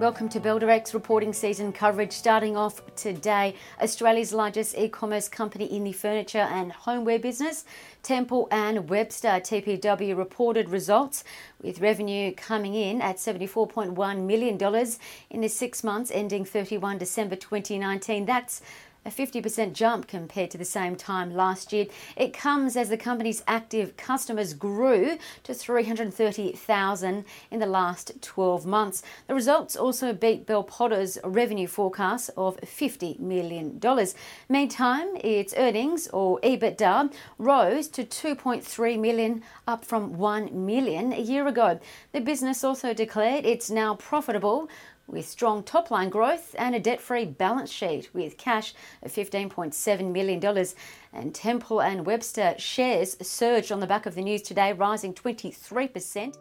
Welcome to BuilderX reporting season coverage. Starting off today, Australia's largest e commerce company in the furniture and homeware business, Temple and Webster TPW reported results with revenue coming in at $74.1 million in the six months ending 31 December 2019. That's a 50% jump compared to the same time last year. It comes as the company's active customers grew to 330,000 in the last 12 months. The results also beat Bell Potter's revenue forecast of $50 million. Meantime, its earnings, or EBITDA, rose to 2.3 million, up from 1 million a year ago. The business also declared it's now profitable with strong top line growth and a debt free balance sheet with cash of $15.7 million. And Temple and Webster shares surged on the back of the news today, rising 23%.